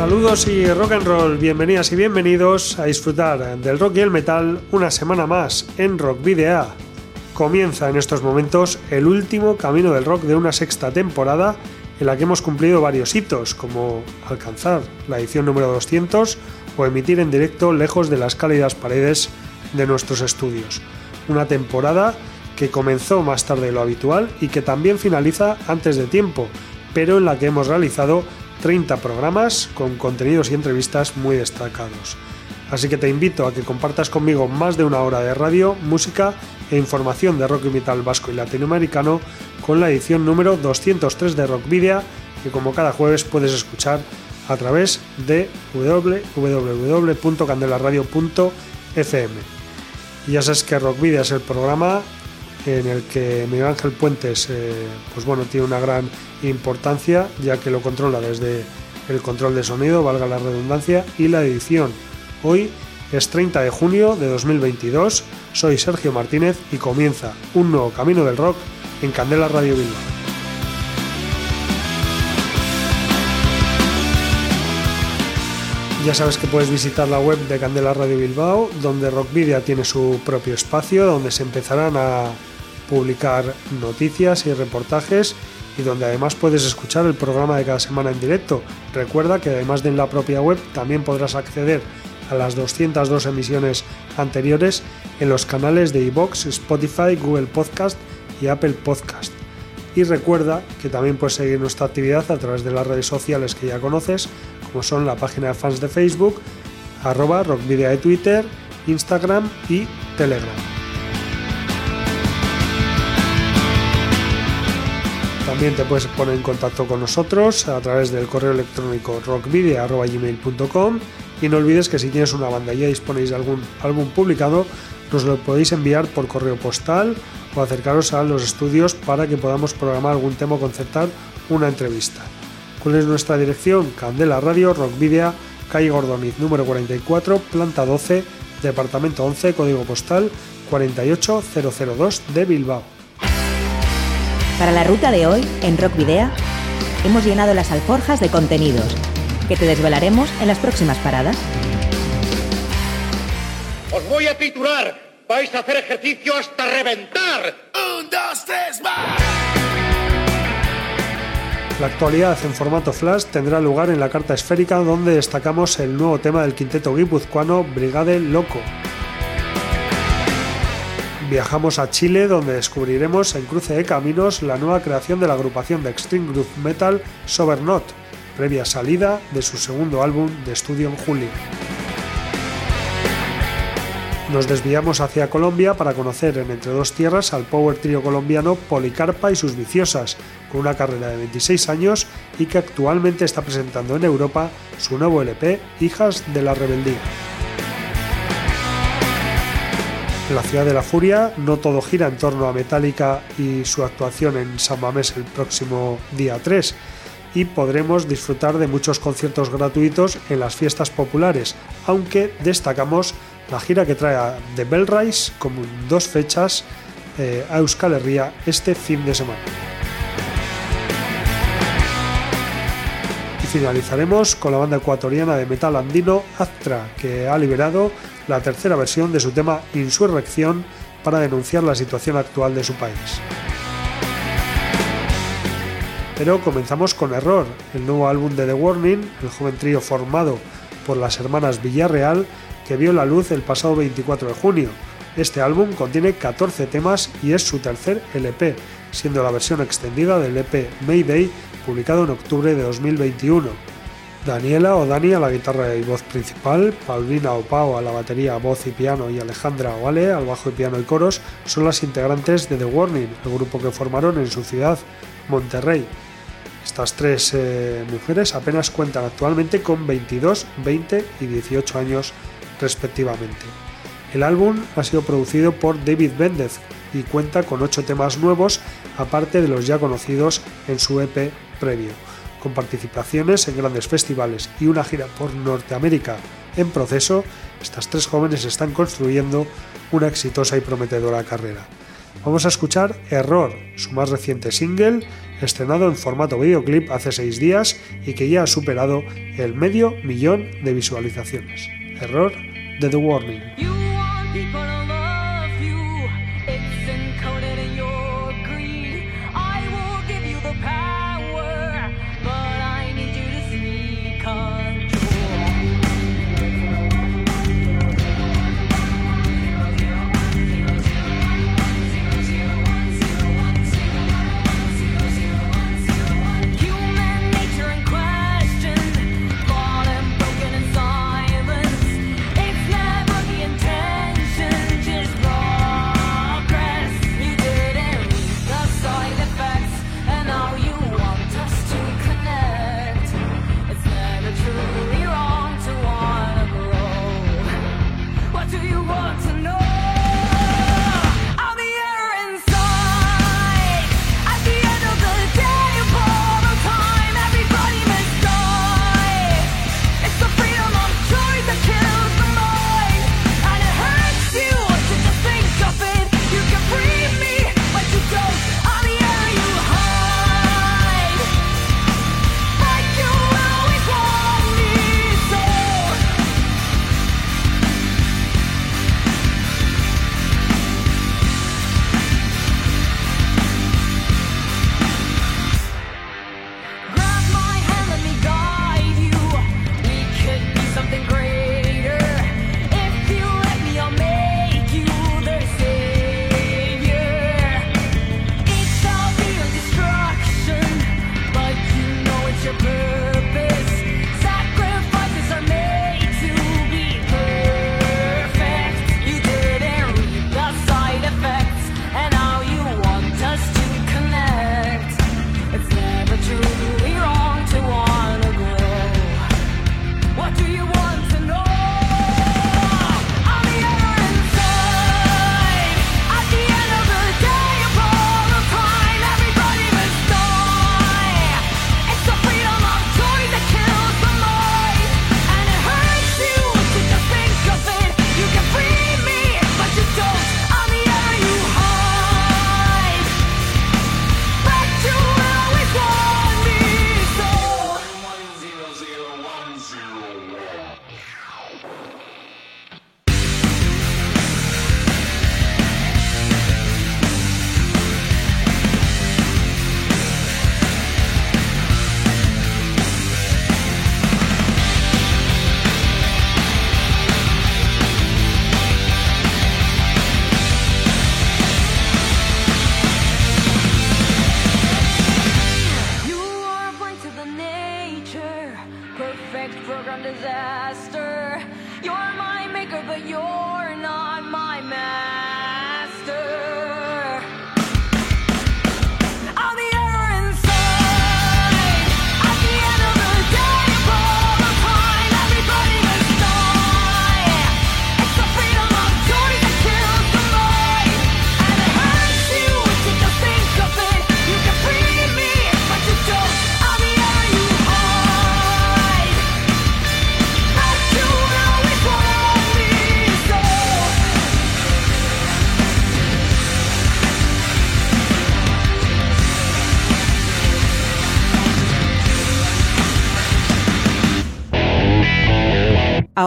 Saludos y rock and roll, bienvenidas y bienvenidos a disfrutar del rock y el metal una semana más en Rock Video. Comienza en estos momentos el último camino del rock de una sexta temporada en la que hemos cumplido varios hitos, como alcanzar la edición número 200 o emitir en directo lejos de las cálidas paredes de nuestros estudios. Una temporada que comenzó más tarde de lo habitual y que también finaliza antes de tiempo, pero en la que hemos realizado 30 programas con contenidos y entrevistas muy destacados. Así que te invito a que compartas conmigo más de una hora de radio, música e información de rock y metal vasco y latinoamericano con la edición número 203 de Rock Video, que como cada jueves puedes escuchar a través de www.candelaradio.fm. Ya sabes que Rock Video es el programa en el que Miguel Ángel Puentes eh, pues bueno, tiene una gran importancia ya que lo controla desde el control de sonido, valga la redundancia, y la edición. Hoy es 30 de junio de 2022, soy Sergio Martínez y comienza un nuevo camino del rock en Candela Radio Bilbao. Ya sabes que puedes visitar la web de Candela Radio Bilbao, donde Rockvidia tiene su propio espacio, donde se empezarán a publicar noticias y reportajes y donde además puedes escuchar el programa de cada semana en directo. Recuerda que además de en la propia web también podrás acceder a las 202 emisiones anteriores en los canales de iBox, Spotify, Google Podcast y Apple Podcast. Y recuerda que también puedes seguir nuestra actividad a través de las redes sociales que ya conoces, como son la página de fans de Facebook, arroba rockvidia de Twitter, Instagram y Telegram. También te puedes poner en contacto con nosotros a través del correo electrónico rockvidia.gmail.com y no olvides que si tienes una banda y ya disponéis de algún álbum publicado, nos lo podéis enviar por correo postal o acercaros a los estudios para que podamos programar algún tema o concertar una entrevista. ¿Cuál es nuestra dirección? Candela Radio, Rockvidia, calle Gordoniz, número 44, planta 12, departamento 11, código postal 48002 de Bilbao. Para la ruta de hoy, en Rock Video, hemos llenado las alforjas de contenidos que te desvelaremos en las próximas paradas. Os voy a titular. Vais a hacer ejercicio hasta reventar. Un, dos, tres, más. La actualidad en formato flash tendrá lugar en la carta esférica donde destacamos el nuevo tema del quinteto guipuzcoano Brigade Loco. Viajamos a Chile donde descubriremos en cruce de caminos la nueva creación de la agrupación de extreme groove metal Sobernot, previa salida de su segundo álbum de estudio en julio. Nos desviamos hacia Colombia para conocer en Entre Dos Tierras al power trio colombiano Policarpa y sus viciosas, con una carrera de 26 años y que actualmente está presentando en Europa su nuevo LP Hijas de la Rebeldía. La ciudad de la furia no todo gira en torno a Metallica y su actuación en San Mamés el próximo día 3 y podremos disfrutar de muchos conciertos gratuitos en las fiestas populares, aunque destacamos la gira que trae The Bell Rise como dos fechas eh, a Euskal Herria este fin de semana. Y finalizaremos con la banda ecuatoriana de metal andino Astra, que ha liberado la tercera versión de su tema Insurrección para denunciar la situación actual de su país. Pero comenzamos con Error, el nuevo álbum de The Warning, el joven trío formado por las hermanas Villarreal, que vio la luz el pasado 24 de junio. Este álbum contiene 14 temas y es su tercer LP, siendo la versión extendida del EP Mayday, publicado en octubre de 2021. Daniela o Dani a la guitarra y voz principal, Paulina o Pau a la batería, voz y piano y Alejandra o Ale al bajo y piano y coros son las integrantes de The Warning, el grupo que formaron en su ciudad, Monterrey. Estas tres eh, mujeres apenas cuentan actualmente con 22, 20 y 18 años respectivamente. El álbum ha sido producido por David Bendez y cuenta con 8 temas nuevos aparte de los ya conocidos en su EP previo con participaciones en grandes festivales y una gira por Norteamérica en proceso, estas tres jóvenes están construyendo una exitosa y prometedora carrera. Vamos a escuchar Error, su más reciente single, estrenado en formato videoclip hace seis días y que ya ha superado el medio millón de visualizaciones. Error de The Warning.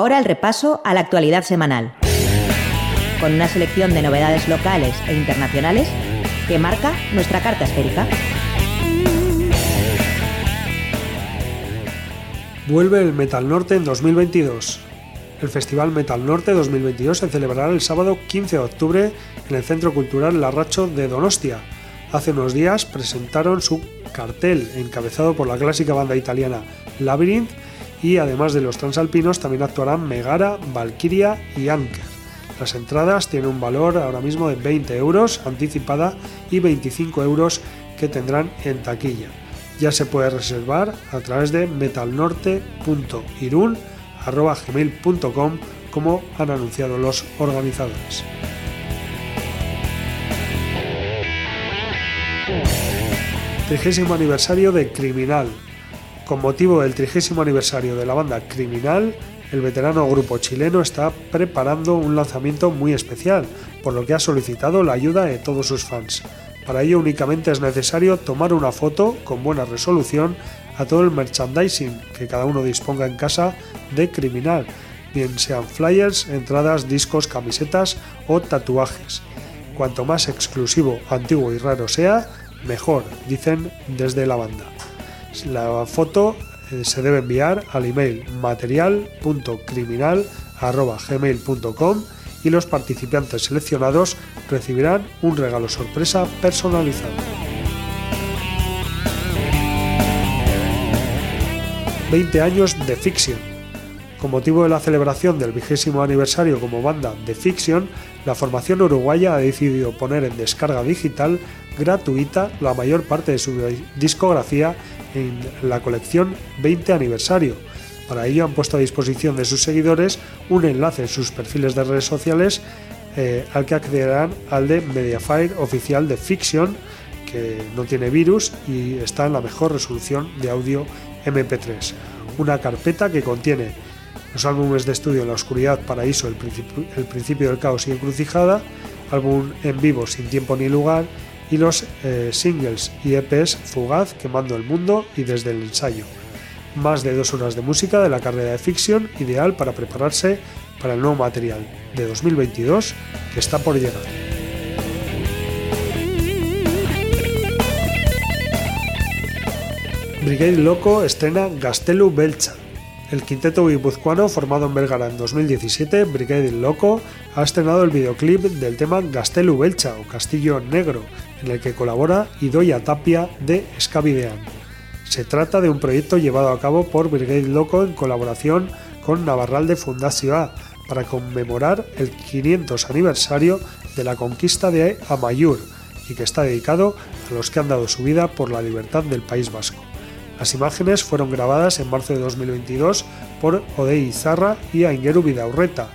Ahora el repaso a la actualidad semanal, con una selección de novedades locales e internacionales que marca nuestra carta esférica. Vuelve el Metal Norte en 2022. El Festival Metal Norte 2022 se celebrará el sábado 15 de octubre en el Centro Cultural Larracho de Donostia. Hace unos días presentaron su cartel encabezado por la clásica banda italiana Labyrinth y además de los transalpinos también actuarán Megara, Valkyria y Anker. Las entradas tienen un valor ahora mismo de 20 euros anticipada y 25 euros que tendrán en taquilla. Ya se puede reservar a través de metalnorte.irun.gmail.com como han anunciado los organizadores. Trigésimo aniversario de Criminal. Con motivo del trigésimo aniversario de la banda Criminal, el veterano grupo chileno está preparando un lanzamiento muy especial, por lo que ha solicitado la ayuda de todos sus fans. Para ello únicamente es necesario tomar una foto con buena resolución a todo el merchandising que cada uno disponga en casa de Criminal, bien sean flyers, entradas, discos, camisetas o tatuajes. Cuanto más exclusivo, antiguo y raro sea, mejor, dicen desde la banda. La foto eh, se debe enviar al email material.criminal.gmail.com y los participantes seleccionados recibirán un regalo sorpresa personalizado. 20 años de Fiction. Con motivo de la celebración del vigésimo aniversario como banda de Fiction, la formación uruguaya ha decidido poner en descarga digital gratuita la mayor parte de su discografía en la colección 20 aniversario. Para ello han puesto a disposición de sus seguidores un enlace en sus perfiles de redes sociales eh, al que accederán al de Mediafire oficial de Fiction, que no tiene virus y está en la mejor resolución de audio MP3. Una carpeta que contiene los álbumes de estudio la oscuridad, Paraíso, el, el principio del caos y encrucijada, álbum en vivo sin tiempo ni lugar y los eh, singles y EPs Fugaz, Quemando el Mundo y Desde el Ensayo. Más de dos horas de música de la carrera de ficción, ideal para prepararse para el nuevo material de 2022 que está por llegar. Brigade Loco estrena Gastelu Belcha, el quinteto guipuzcoano, formado en Vergara en 2017, Brigade Loco, ha estrenado el videoclip del tema Gastelu Belcha o Castillo Negro, en el que colabora Idoia Tapia de Scavidean. Se trata de un proyecto llevado a cabo por Brigade Loco en colaboración con Navarralde Fundación A para conmemorar el 500 aniversario de la conquista de Amayur y que está dedicado a los que han dado su vida por la libertad del País Vasco. Las imágenes fueron grabadas en marzo de 2022 por Odei Izarra y Aingeru Vidaurreta,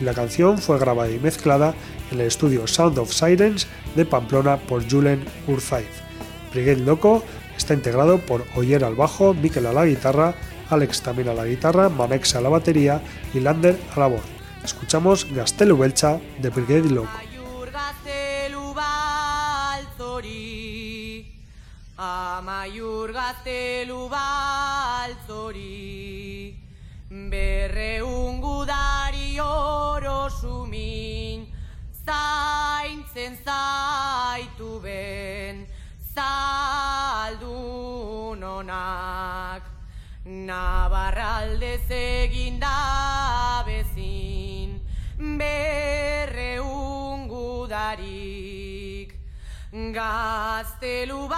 y la canción fue grabada y mezclada en el estudio Sound of Sirens de Pamplona por Julen Urzaiz. Brigade Loco está integrado por Oyer al bajo, Mikel a la guitarra, Alex también a la guitarra, Manex a la batería y Lander a la voz. Escuchamos Gastelu Belcha de Brigade Loco. Amaiur gaztelu baltzori oro sumin Zaintzen zaitu ben Zaldun onak Nabarralde zegin da bezin Berreun gudarik. Gaztelu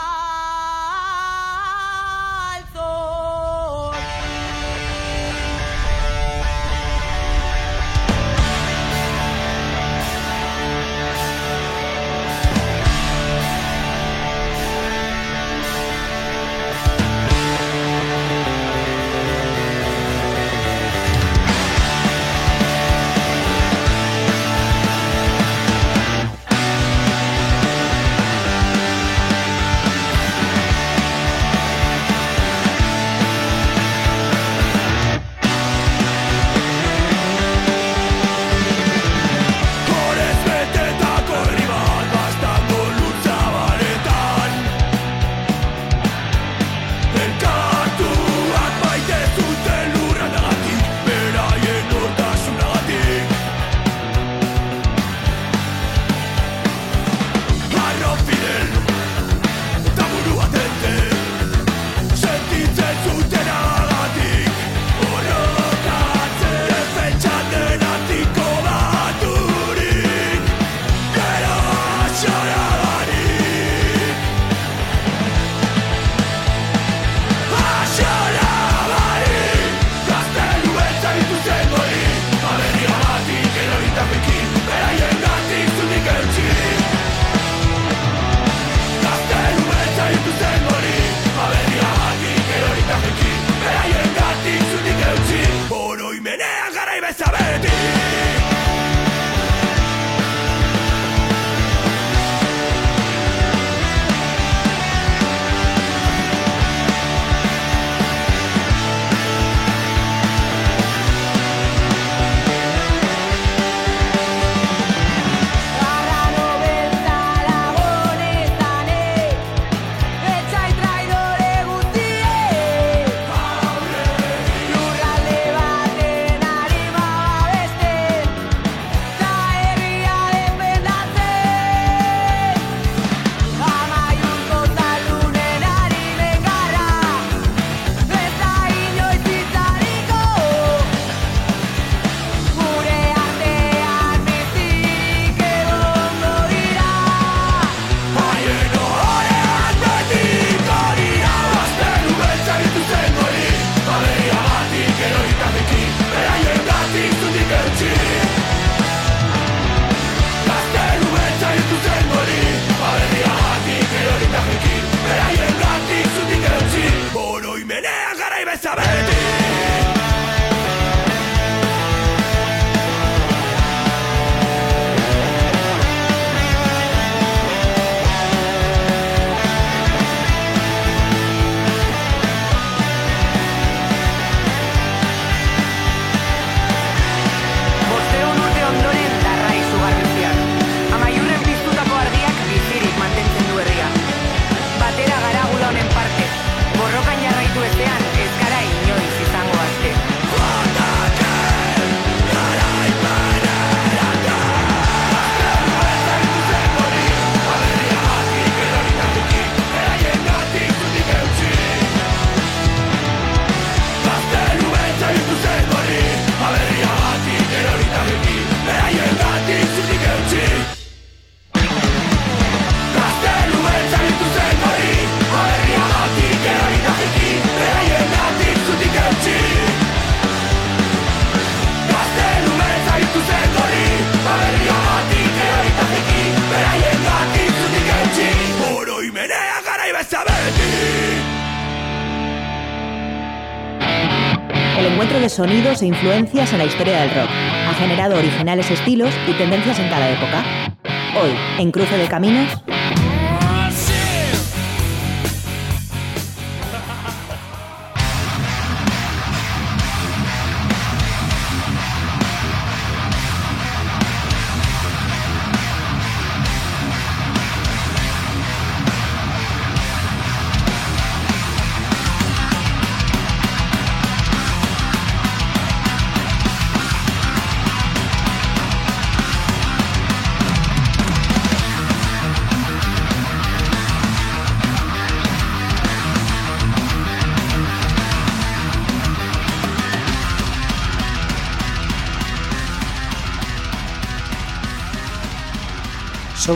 necessariamente Sonidos e influencias en la historia del rock ha generado originales estilos y tendencias en cada época. Hoy, en Cruce de Caminos,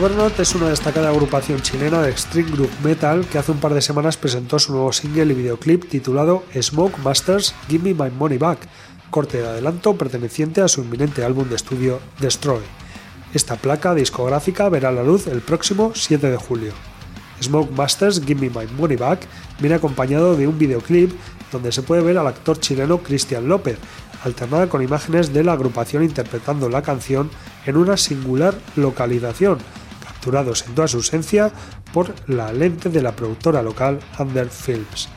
Sobernot es una destacada agrupación chilena de extreme group metal que hace un par de semanas presentó su nuevo single y videoclip titulado Smoke Masters Give Me My Money Back, corte de adelanto perteneciente a su inminente álbum de estudio Destroy. Esta placa discográfica verá la luz el próximo 7 de julio. Smoke Masters Give Me My Money Back viene acompañado de un videoclip donde se puede ver al actor chileno Cristian López, alternada con imágenes de la agrupación interpretando la canción en una singular localización, capturados en toda su esencia por la lente de la productora local Under Films.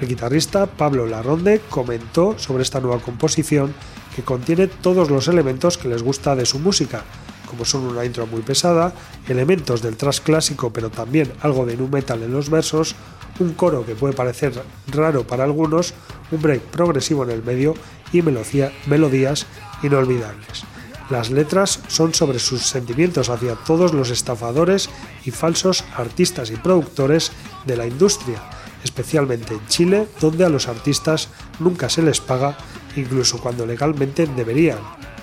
El guitarrista Pablo Larronde comentó sobre esta nueva composición que contiene todos los elementos que les gusta de su música, como son una intro muy pesada, elementos del thrash clásico pero también algo de nu metal en los versos, un coro que puede parecer raro para algunos, un break progresivo en el medio y melodía- melodías inolvidables. Las letras son sobre sus sentimientos hacia todos los estafadores y falsos artistas y productores de la industria, especialmente en Chile, donde a los artistas nunca se les paga, incluso cuando legalmente deberían,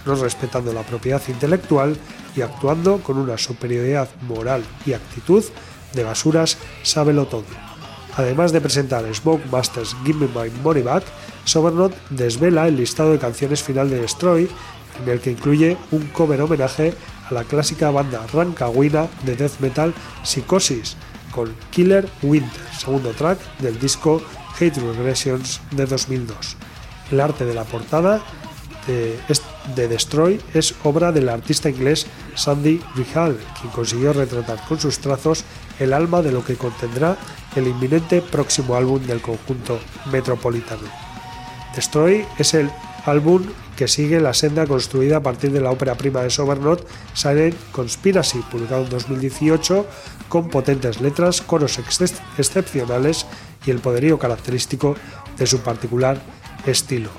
no respetando la propiedad intelectual y actuando con una superioridad moral y actitud de basuras sábelo todo. Además de presentar Smoke Masters Give Me My Money Back, Sobernot desvela el listado de canciones final de Destroy, en el que incluye un cover homenaje a la clásica banda rancagüina de death metal Psychosis, con Killer Winter, segundo track del disco Hate Regressions de 2002. El arte de la portada de Destroy es obra del artista inglés Sandy Rihal, quien consiguió retratar con sus trazos el alma de lo que contendrá el inminente próximo álbum del conjunto metropolitano. Destroy es el álbum que sigue la senda construida a partir de la ópera prima de Sobernot, Silent Conspiracy, publicado en 2018, con potentes letras, coros exce- excepcionales y el poderío característico de su particular estilo.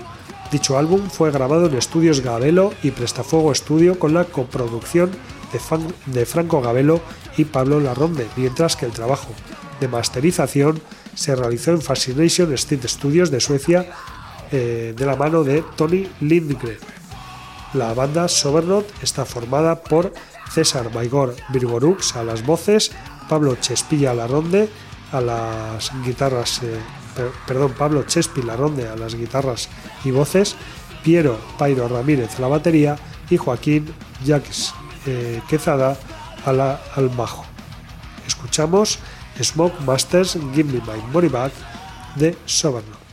Dicho álbum fue grabado en estudios Gabelo y Prestafuego Estudio con la coproducción de, Fan- de Franco Gabelo y Pablo Larronde, mientras que el trabajo de masterización se realizó en Fascination Street Studios de Suecia eh, de la mano de Tony Lindgren. La banda Sobernot está formada por César Maigor Virgorux a las voces, Pablo Chespilla Larronde a las guitarras, eh, per- perdón, Pablo Chespi Larronde a las guitarras y voces, Piero Pairo Ramírez a la batería y Joaquín Jacques eh, Quezada a la, al bajo. Escuchamos Smoke Masters Give Me My Money Back de Sobernot.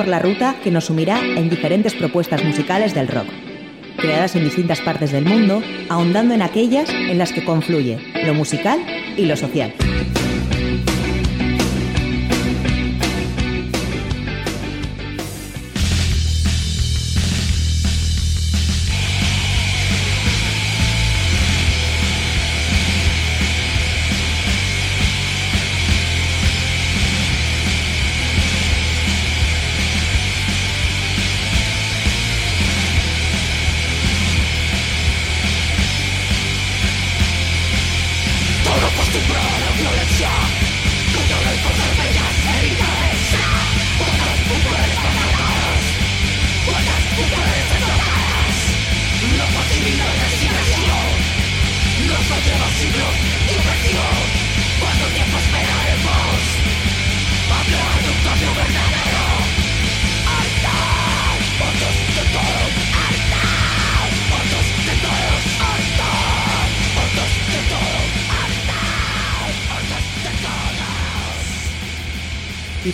Por la ruta que nos sumirá en diferentes propuestas musicales del rock, creadas en distintas partes del mundo, ahondando en aquellas en las que confluye lo musical y lo social.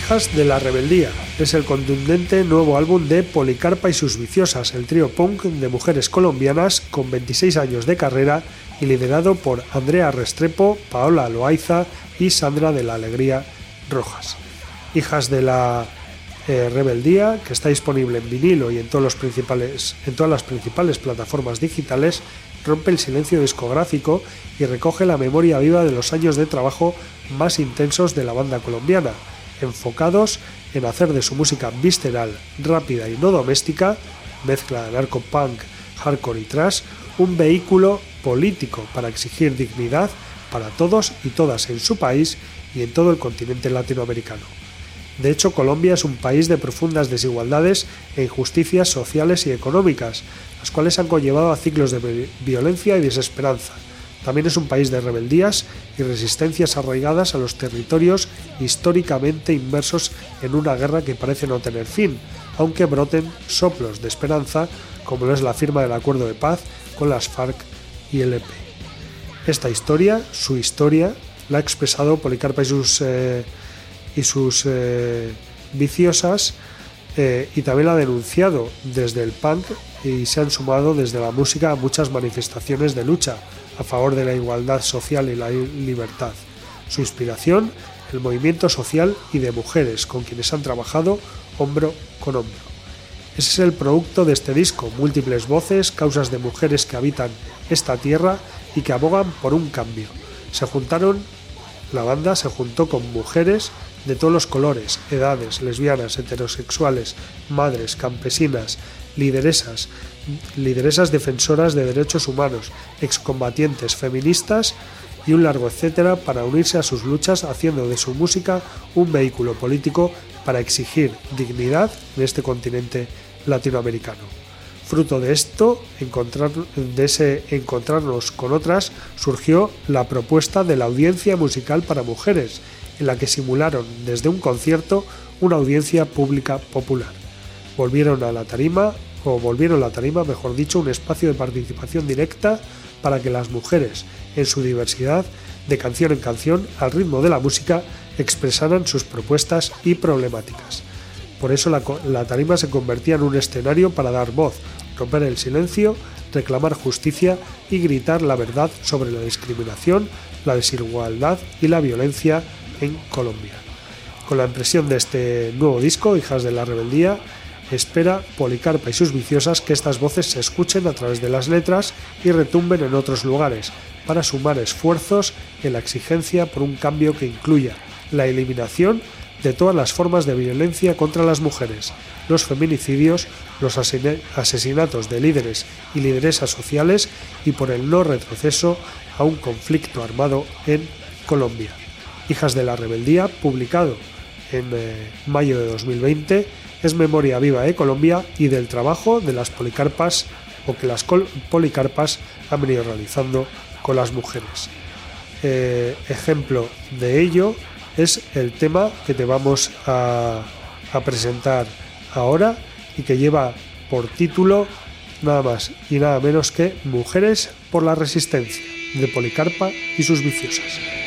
Hijas de la Rebeldía. Es el contundente nuevo álbum de Policarpa y sus viciosas, el trío punk de mujeres colombianas con 26 años de carrera y liderado por Andrea Restrepo, Paola Loaiza y Sandra de la Alegría Rojas. Hijas de la eh, Rebeldía, que está disponible en vinilo y en, todos los en todas las principales plataformas digitales, rompe el silencio discográfico y recoge la memoria viva de los años de trabajo más intensos de la banda colombiana enfocados en hacer de su música visceral, rápida y no doméstica, mezcla de narco-punk, hardcore y trash, un vehículo político para exigir dignidad para todos y todas en su país y en todo el continente latinoamericano. De hecho, Colombia es un país de profundas desigualdades e injusticias sociales y económicas, las cuales han conllevado a ciclos de violencia y desesperanza, también es un país de rebeldías y resistencias arraigadas a los territorios históricamente inmersos en una guerra que parece no tener fin, aunque broten soplos de esperanza, como lo es la firma del acuerdo de paz con las FARC y el EP. Esta historia, su historia, la ha expresado Policarpa y sus, eh, eh, viciosas eh, y también la ha denunciado desde el punk y se han sumado desde la música a muchas manifestaciones de lucha a favor de la igualdad social y la libertad. Su inspiración, el movimiento social y de mujeres con quienes han trabajado hombro con hombro. Ese es el producto de este disco, múltiples voces, causas de mujeres que habitan esta tierra y que abogan por un cambio. Se juntaron, la banda se juntó con mujeres de todos los colores, edades, lesbianas, heterosexuales, madres, campesinas, lideresas, lideresas defensoras de derechos humanos, excombatientes, feministas y un largo etcétera para unirse a sus luchas haciendo de su música un vehículo político para exigir dignidad en este continente latinoamericano. Fruto de esto, de ese encontrarnos con otras, surgió la propuesta de la audiencia musical para mujeres, en la que simularon desde un concierto una audiencia pública popular. Volvieron a la tarima o volvieron la tarima, mejor dicho, un espacio de participación directa para que las mujeres, en su diversidad, de canción en canción, al ritmo de la música, expresaran sus propuestas y problemáticas. Por eso la, tarima se convertía en un escenario para dar voz, romper el silencio, reclamar justicia y gritar la verdad sobre la discriminación, la desigualdad y la violencia en Colombia. Con la impresión de este nuevo disco, Hijas de la Rebeldía, espera Policarpa y sus viciosas que estas voces se escuchen a través de las letras y retumben en otros lugares, para sumar esfuerzos en la exigencia por un cambio que incluya la eliminación de todas las formas de violencia contra las mujeres, los feminicidios, los asesinatos de líderes y lideresas sociales y por el no retroceso a un conflicto armado en Colombia. Hijas de la Rebeldía, publicado en eh, mayo de 2020, es memoria viva de Colombia y del trabajo de las policarpas o que las policarpas han venido realizando con las mujeres. Eh, ejemplo de ello es el tema que te vamos a presentar ahora y que lleva por título nada más y nada menos que Mujeres por la Resistencia de Policarpa y sus viciosas.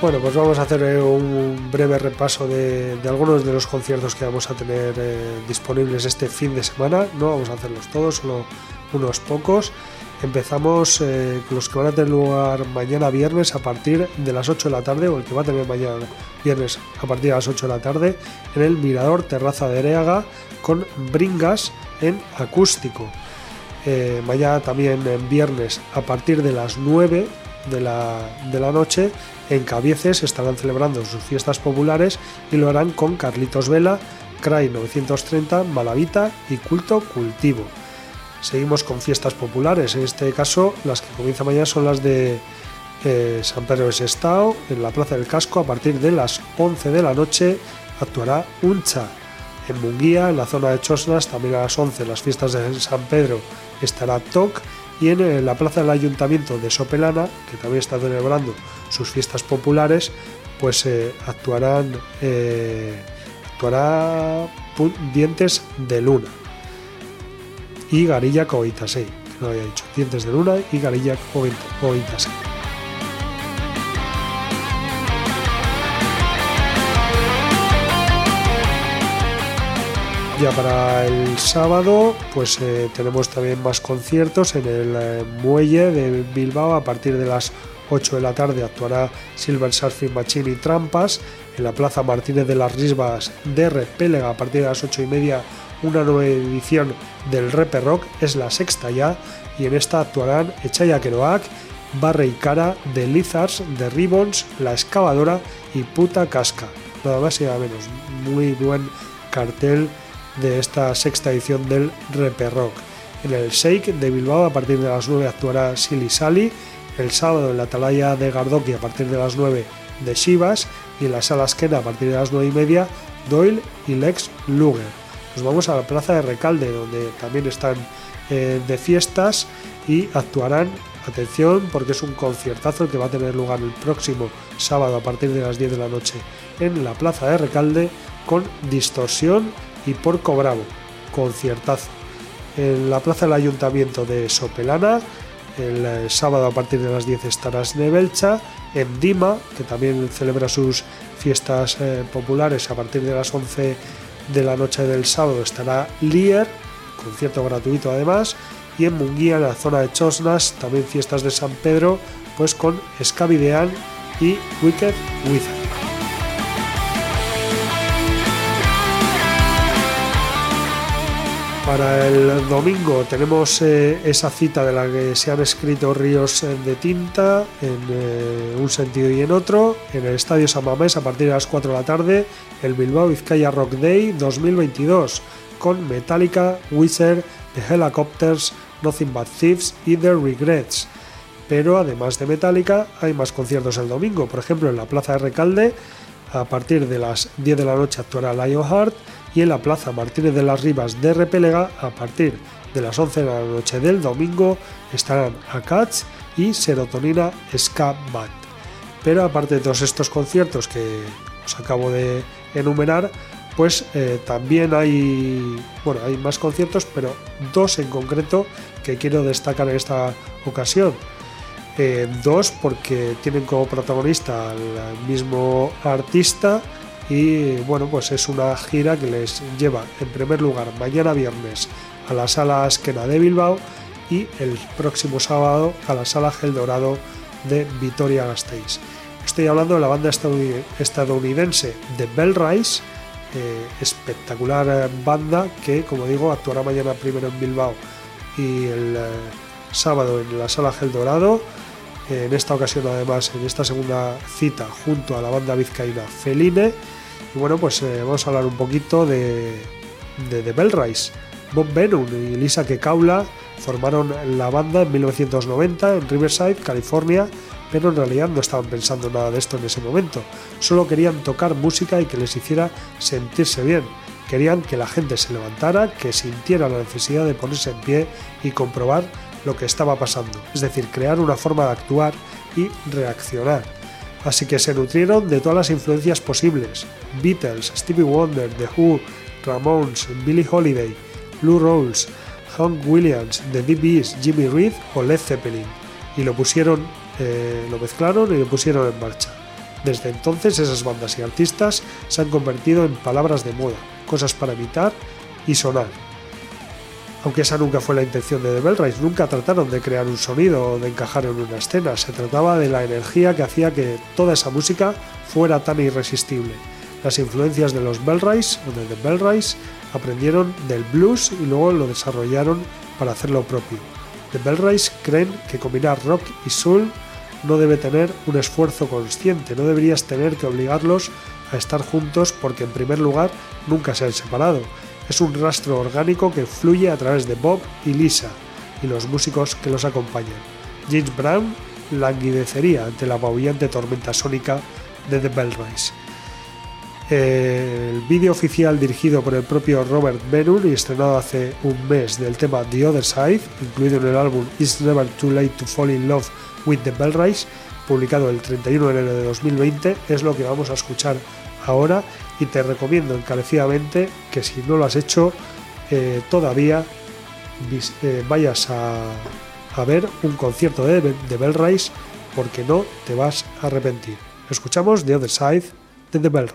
Bueno, pues vamos a hacer eh, un breve repaso de, algunos de los conciertos que vamos a tener eh, disponibles este fin de semana. No vamos a hacerlos todos, solo unos pocos. Empezamos eh, con los que van a tener lugar mañana viernes a partir de las 8 de la tarde, o el que va a tener mañana viernes a partir de las 8 de la tarde, en el Mirador Terraza de Ereaga con Bringas en acústico. mañana también en viernes a partir de las 9 de la, de la noche en Cabieces estarán celebrando sus fiestas populares y lo harán con Carlitos Vela, Cray 930, Malavita y Culto Cultivo. Seguimos con fiestas populares, en este caso las que comienzan mañana son las de eh, San Pedro de Sestao, en la Plaza del Casco, a partir de las 11 de la noche actuará Uncha. En Munguía, en la zona de Chosnas, también a las 11 las fiestas de San Pedro estará TOC y en la plaza del ayuntamiento de Sopelana, que también está celebrando sus fiestas populares, pues eh, actuarán eh, actuará Dientes de Luna y Garilla Coitasei, que no había dicho, Dientes de Luna y Garilla Coitasei. Ya para el sábado, pues eh, tenemos también más conciertos en el eh, muelle de Bilbao. A partir de las 8 de la tarde actuará Silver Surfing Machine y Trampas. En la Plaza Martínez de las Risbas de Repélega, a partir de las 8 y media, una nueva edición del Repe Rock. Es la sexta ya. Y en esta actuarán Echaya Keroak, Barre y Cara, The Lizards, The Ribbons, La Excavadora y Puta Casca. Nada más y nada menos. Muy buen cartel de esta sexta edición del Repe Rock. En el Shake de Bilbao a partir de las 9 actuará Silly Sally, el sábado en la Atalaya de Gardoki a partir de las 9 de Shivas y en la Sala Esquena a partir de las 9 y media Doyle y Lex Luger. Nos vamos a la plaza de Recalde, donde también están eh, de fiestas y actuarán, atención, porque es un conciertazo que va a tener lugar el próximo sábado a partir de las 10 de la noche en la plaza de Recalde con Distorsión y Porco Bravo, conciertazo. En la plaza del Ayuntamiento de Sopelana, el eh, sábado a partir de las 10 estarás de Belcha, en Dima, que también celebra sus fiestas eh, populares a partir de las 11 de la noche del sábado estará Lier, concierto gratuito además, y en Munguía, en la zona de Chosnas, también fiestas de San Pedro, pues con Scavidean y Wicked Wizard. Para el domingo tenemos eh, esa cita de la que se han escrito ríos de tinta en eh, un sentido y en otro, en el Estadio San Mamés a partir de las 4 de la tarde, el Bilbao Vizcaya Rock Day 2022, con Metallica, Wizard, The Helicopters, Nothing But Thieves y The Regrets. Pero además de Metallica, hay más conciertos el domingo, por ejemplo en la Plaza de Recalde, a partir de las 10 de la noche actuará Lionheart, y en la Plaza Martínez de las Rivas de Repelega a partir de las 11 de la noche del domingo estarán Akats y Serotonina Ska Band. Pero aparte de todos estos conciertos que os acabo de enumerar, pues eh, también hay, bueno, hay más conciertos, pero dos en concreto que quiero destacar en esta ocasión. Eh, dos porque tienen como protagonista al mismo artista y bueno, pues es una gira que les lleva en primer lugar mañana viernes a la sala Esquena de Bilbao y el próximo sábado a la sala Gel Dorado de Vitoria-Gasteiz. Estoy hablando de la banda estadounidense de Bell Rise, eh, espectacular eh, banda que, como digo, actuará mañana primero en Bilbao y el eh, sábado en la sala Gel Dorado. En esta ocasión, además, en esta segunda cita, junto a la banda vizcaína Feline y bueno, pues eh, vamos a hablar un poquito de, de The Bell Rise. Bob Benun y Lisa Kekaula formaron la banda en 1990 en Riverside, California, pero en realidad no estaban pensando nada de esto en ese momento. Solo querían tocar música y que les hiciera sentirse bien. Querían que la gente se levantara, que sintiera la necesidad de ponerse en pie y comprobar lo que estaba pasando. Es decir, crear una forma de actuar y reaccionar así que se nutrieron de todas las influencias posibles: Beatles, Stevie Wonder, The Who, Ramones, Billie Holiday, Blue Rolls, Hank Williams, The DBs, Jimmy Reed o Led Zeppelin, y lo pusieron, eh, lo mezclaron y lo pusieron en marcha. Desde entonces esas bandas y artistas se han convertido en palabras de moda, cosas para imitar y sonar aunque esa nunca fue la intención de The Bellrise, nunca trataron de crear un sonido o de encajar en una escena, se trataba de la energía que hacía que toda esa música fuera tan irresistible. Las influencias de los Bellrise o de The Bellrise aprendieron del blues y luego lo desarrollaron para hacer lo propio. The Bellrise creen que combinar rock y soul no debe tener un esfuerzo consciente, no deberías tener que obligarlos a estar juntos porque en primer lugar nunca se han separado es un rastro orgánico que fluye a través de Bob y Lisa y los músicos que los acompañan. James Brown languidecería ante la apabullante tormenta sónica de The Bell Rise. El vídeo oficial dirigido por el propio Robert Benun y estrenado hace un mes del tema The Other Side, incluido en el álbum It's Never Too Late to Fall in Love with the Bell Rise, publicado el 31 de enero de 2020, es lo que vamos a escuchar ahora y te recomiendo encarecidamente que si no lo has hecho eh, todavía eh, vayas a, ver un concierto de, de Bell Rise porque no te vas a arrepentir. Escuchamos The Other Side de The Bell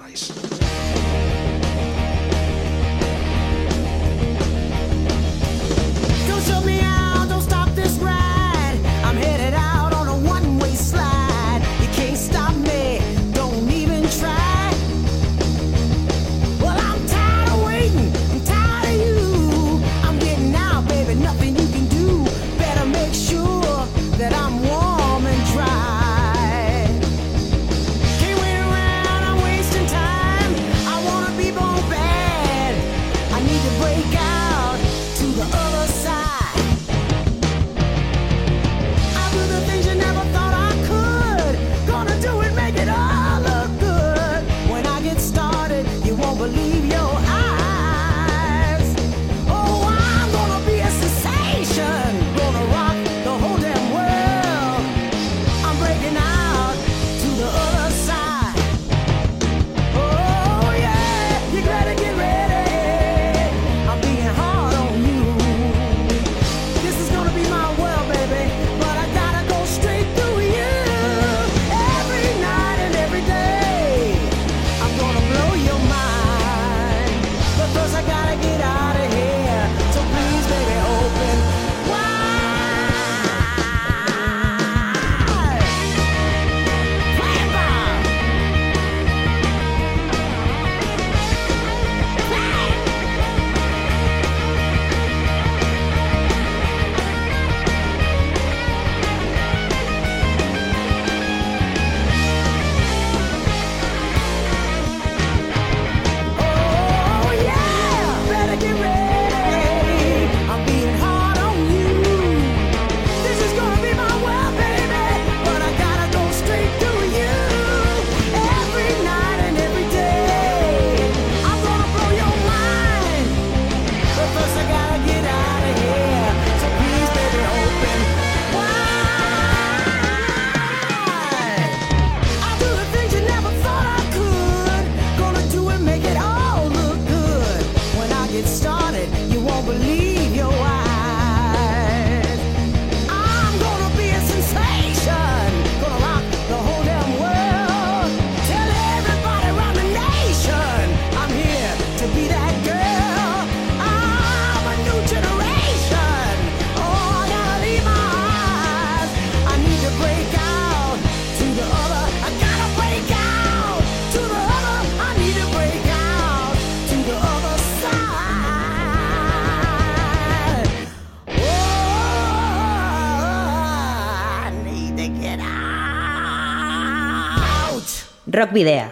Rock Video.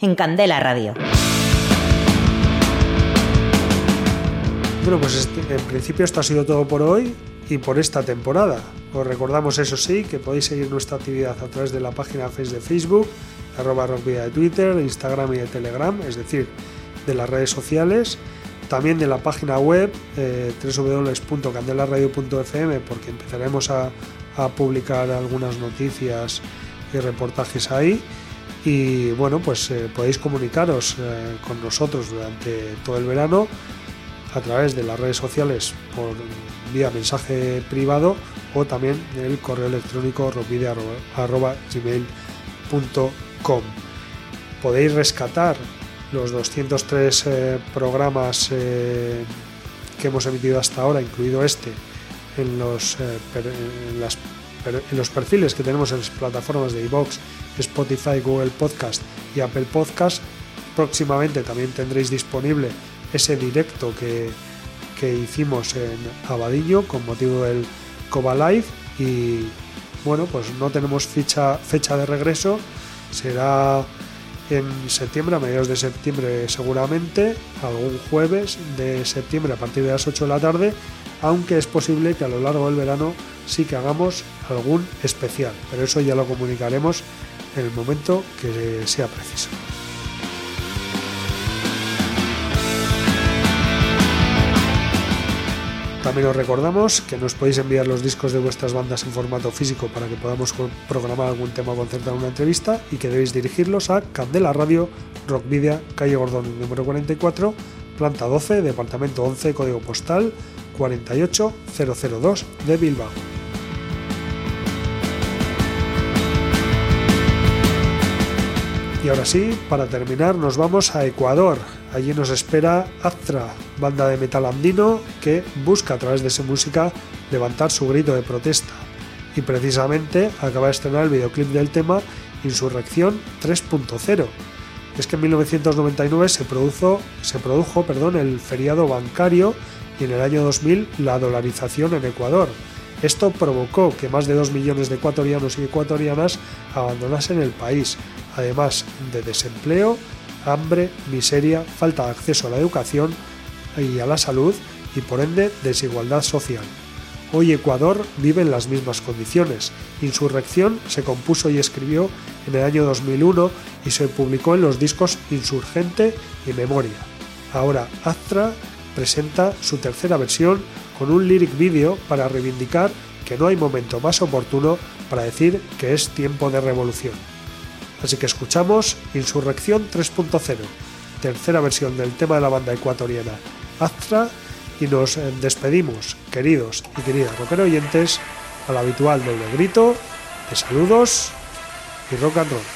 En Candela Radio. Bueno, pues este- en principio esto ha sido todo por hoy y por esta temporada. Os recordamos, eso sí, que podéis seguir nuestra actividad a través de la página Face de Facebook, arroba rockvidia de Twitter, de Instagram y de Telegram, es decir, de las redes sociales. También de la página web eh, www.candelaradio.fm porque empezaremos a publicar algunas noticias y reportajes ahí. Y bueno, pues eh, podéis comunicaros eh, con nosotros durante todo el verano a través de las redes sociales por vía mensaje privado o también el correo electrónico rockvidia.gmail.com Podéis rescatar los 203 eh, programas que hemos emitido hasta ahora, incluido este, en los, en las- en los perfiles que tenemos en las plataformas de iVoox, Spotify, Google Podcast y Apple Podcast. Próximamente también tendréis disponible ese directo que, que hicimos en Abadillo con motivo del Coba Live y bueno, pues no tenemos fecha, fecha de regreso, será en septiembre, a mediados de septiembre seguramente, algún jueves de septiembre a partir de las 8 de la tarde, aunque es posible que a lo largo del verano sí que hagamos algún especial, pero eso ya lo comunicaremos en el momento que sea preciso. También os recordamos que nos podéis enviar los discos de vuestras bandas en formato físico para que podamos programar algún tema o concertar una entrevista y que debéis dirigirlos a Candela Radio, Rockvidia, calle Gordón número 44, planta 12, departamento 11, código postal 48002 de Bilbao. Y ahora sí, para terminar, nos vamos a Ecuador. Allí nos espera Astra, banda de metal andino que busca a través de su música levantar su grito de protesta. Y precisamente acaba de estrenar el videoclip del tema Insurrección 3.0. Es que en 1999 se produjo, se produjo perdón, el feriado bancario y en el año 2000 la dolarización en Ecuador. Esto provocó que más de 2 millones de ecuatorianos y ecuatorianas abandonasen el país, además de desempleo, hambre, miseria, falta de acceso a la educación y a la salud y por ende desigualdad social. Hoy Ecuador vive en las mismas condiciones. Insurrección se compuso y escribió en el año 2001 y se publicó en los discos Insurgente y Memoria. Ahora Astra presenta su tercera versión con un lyric video para reivindicar que no hay momento más oportuno para decir que es tiempo de revolución. Así que escuchamos Insurrección 3.0, tercera versión del tema de la banda ecuatoriana Astra y nos despedimos, queridos y queridas rockero oyentes, al habitual doble grito de saludos y rock and roll.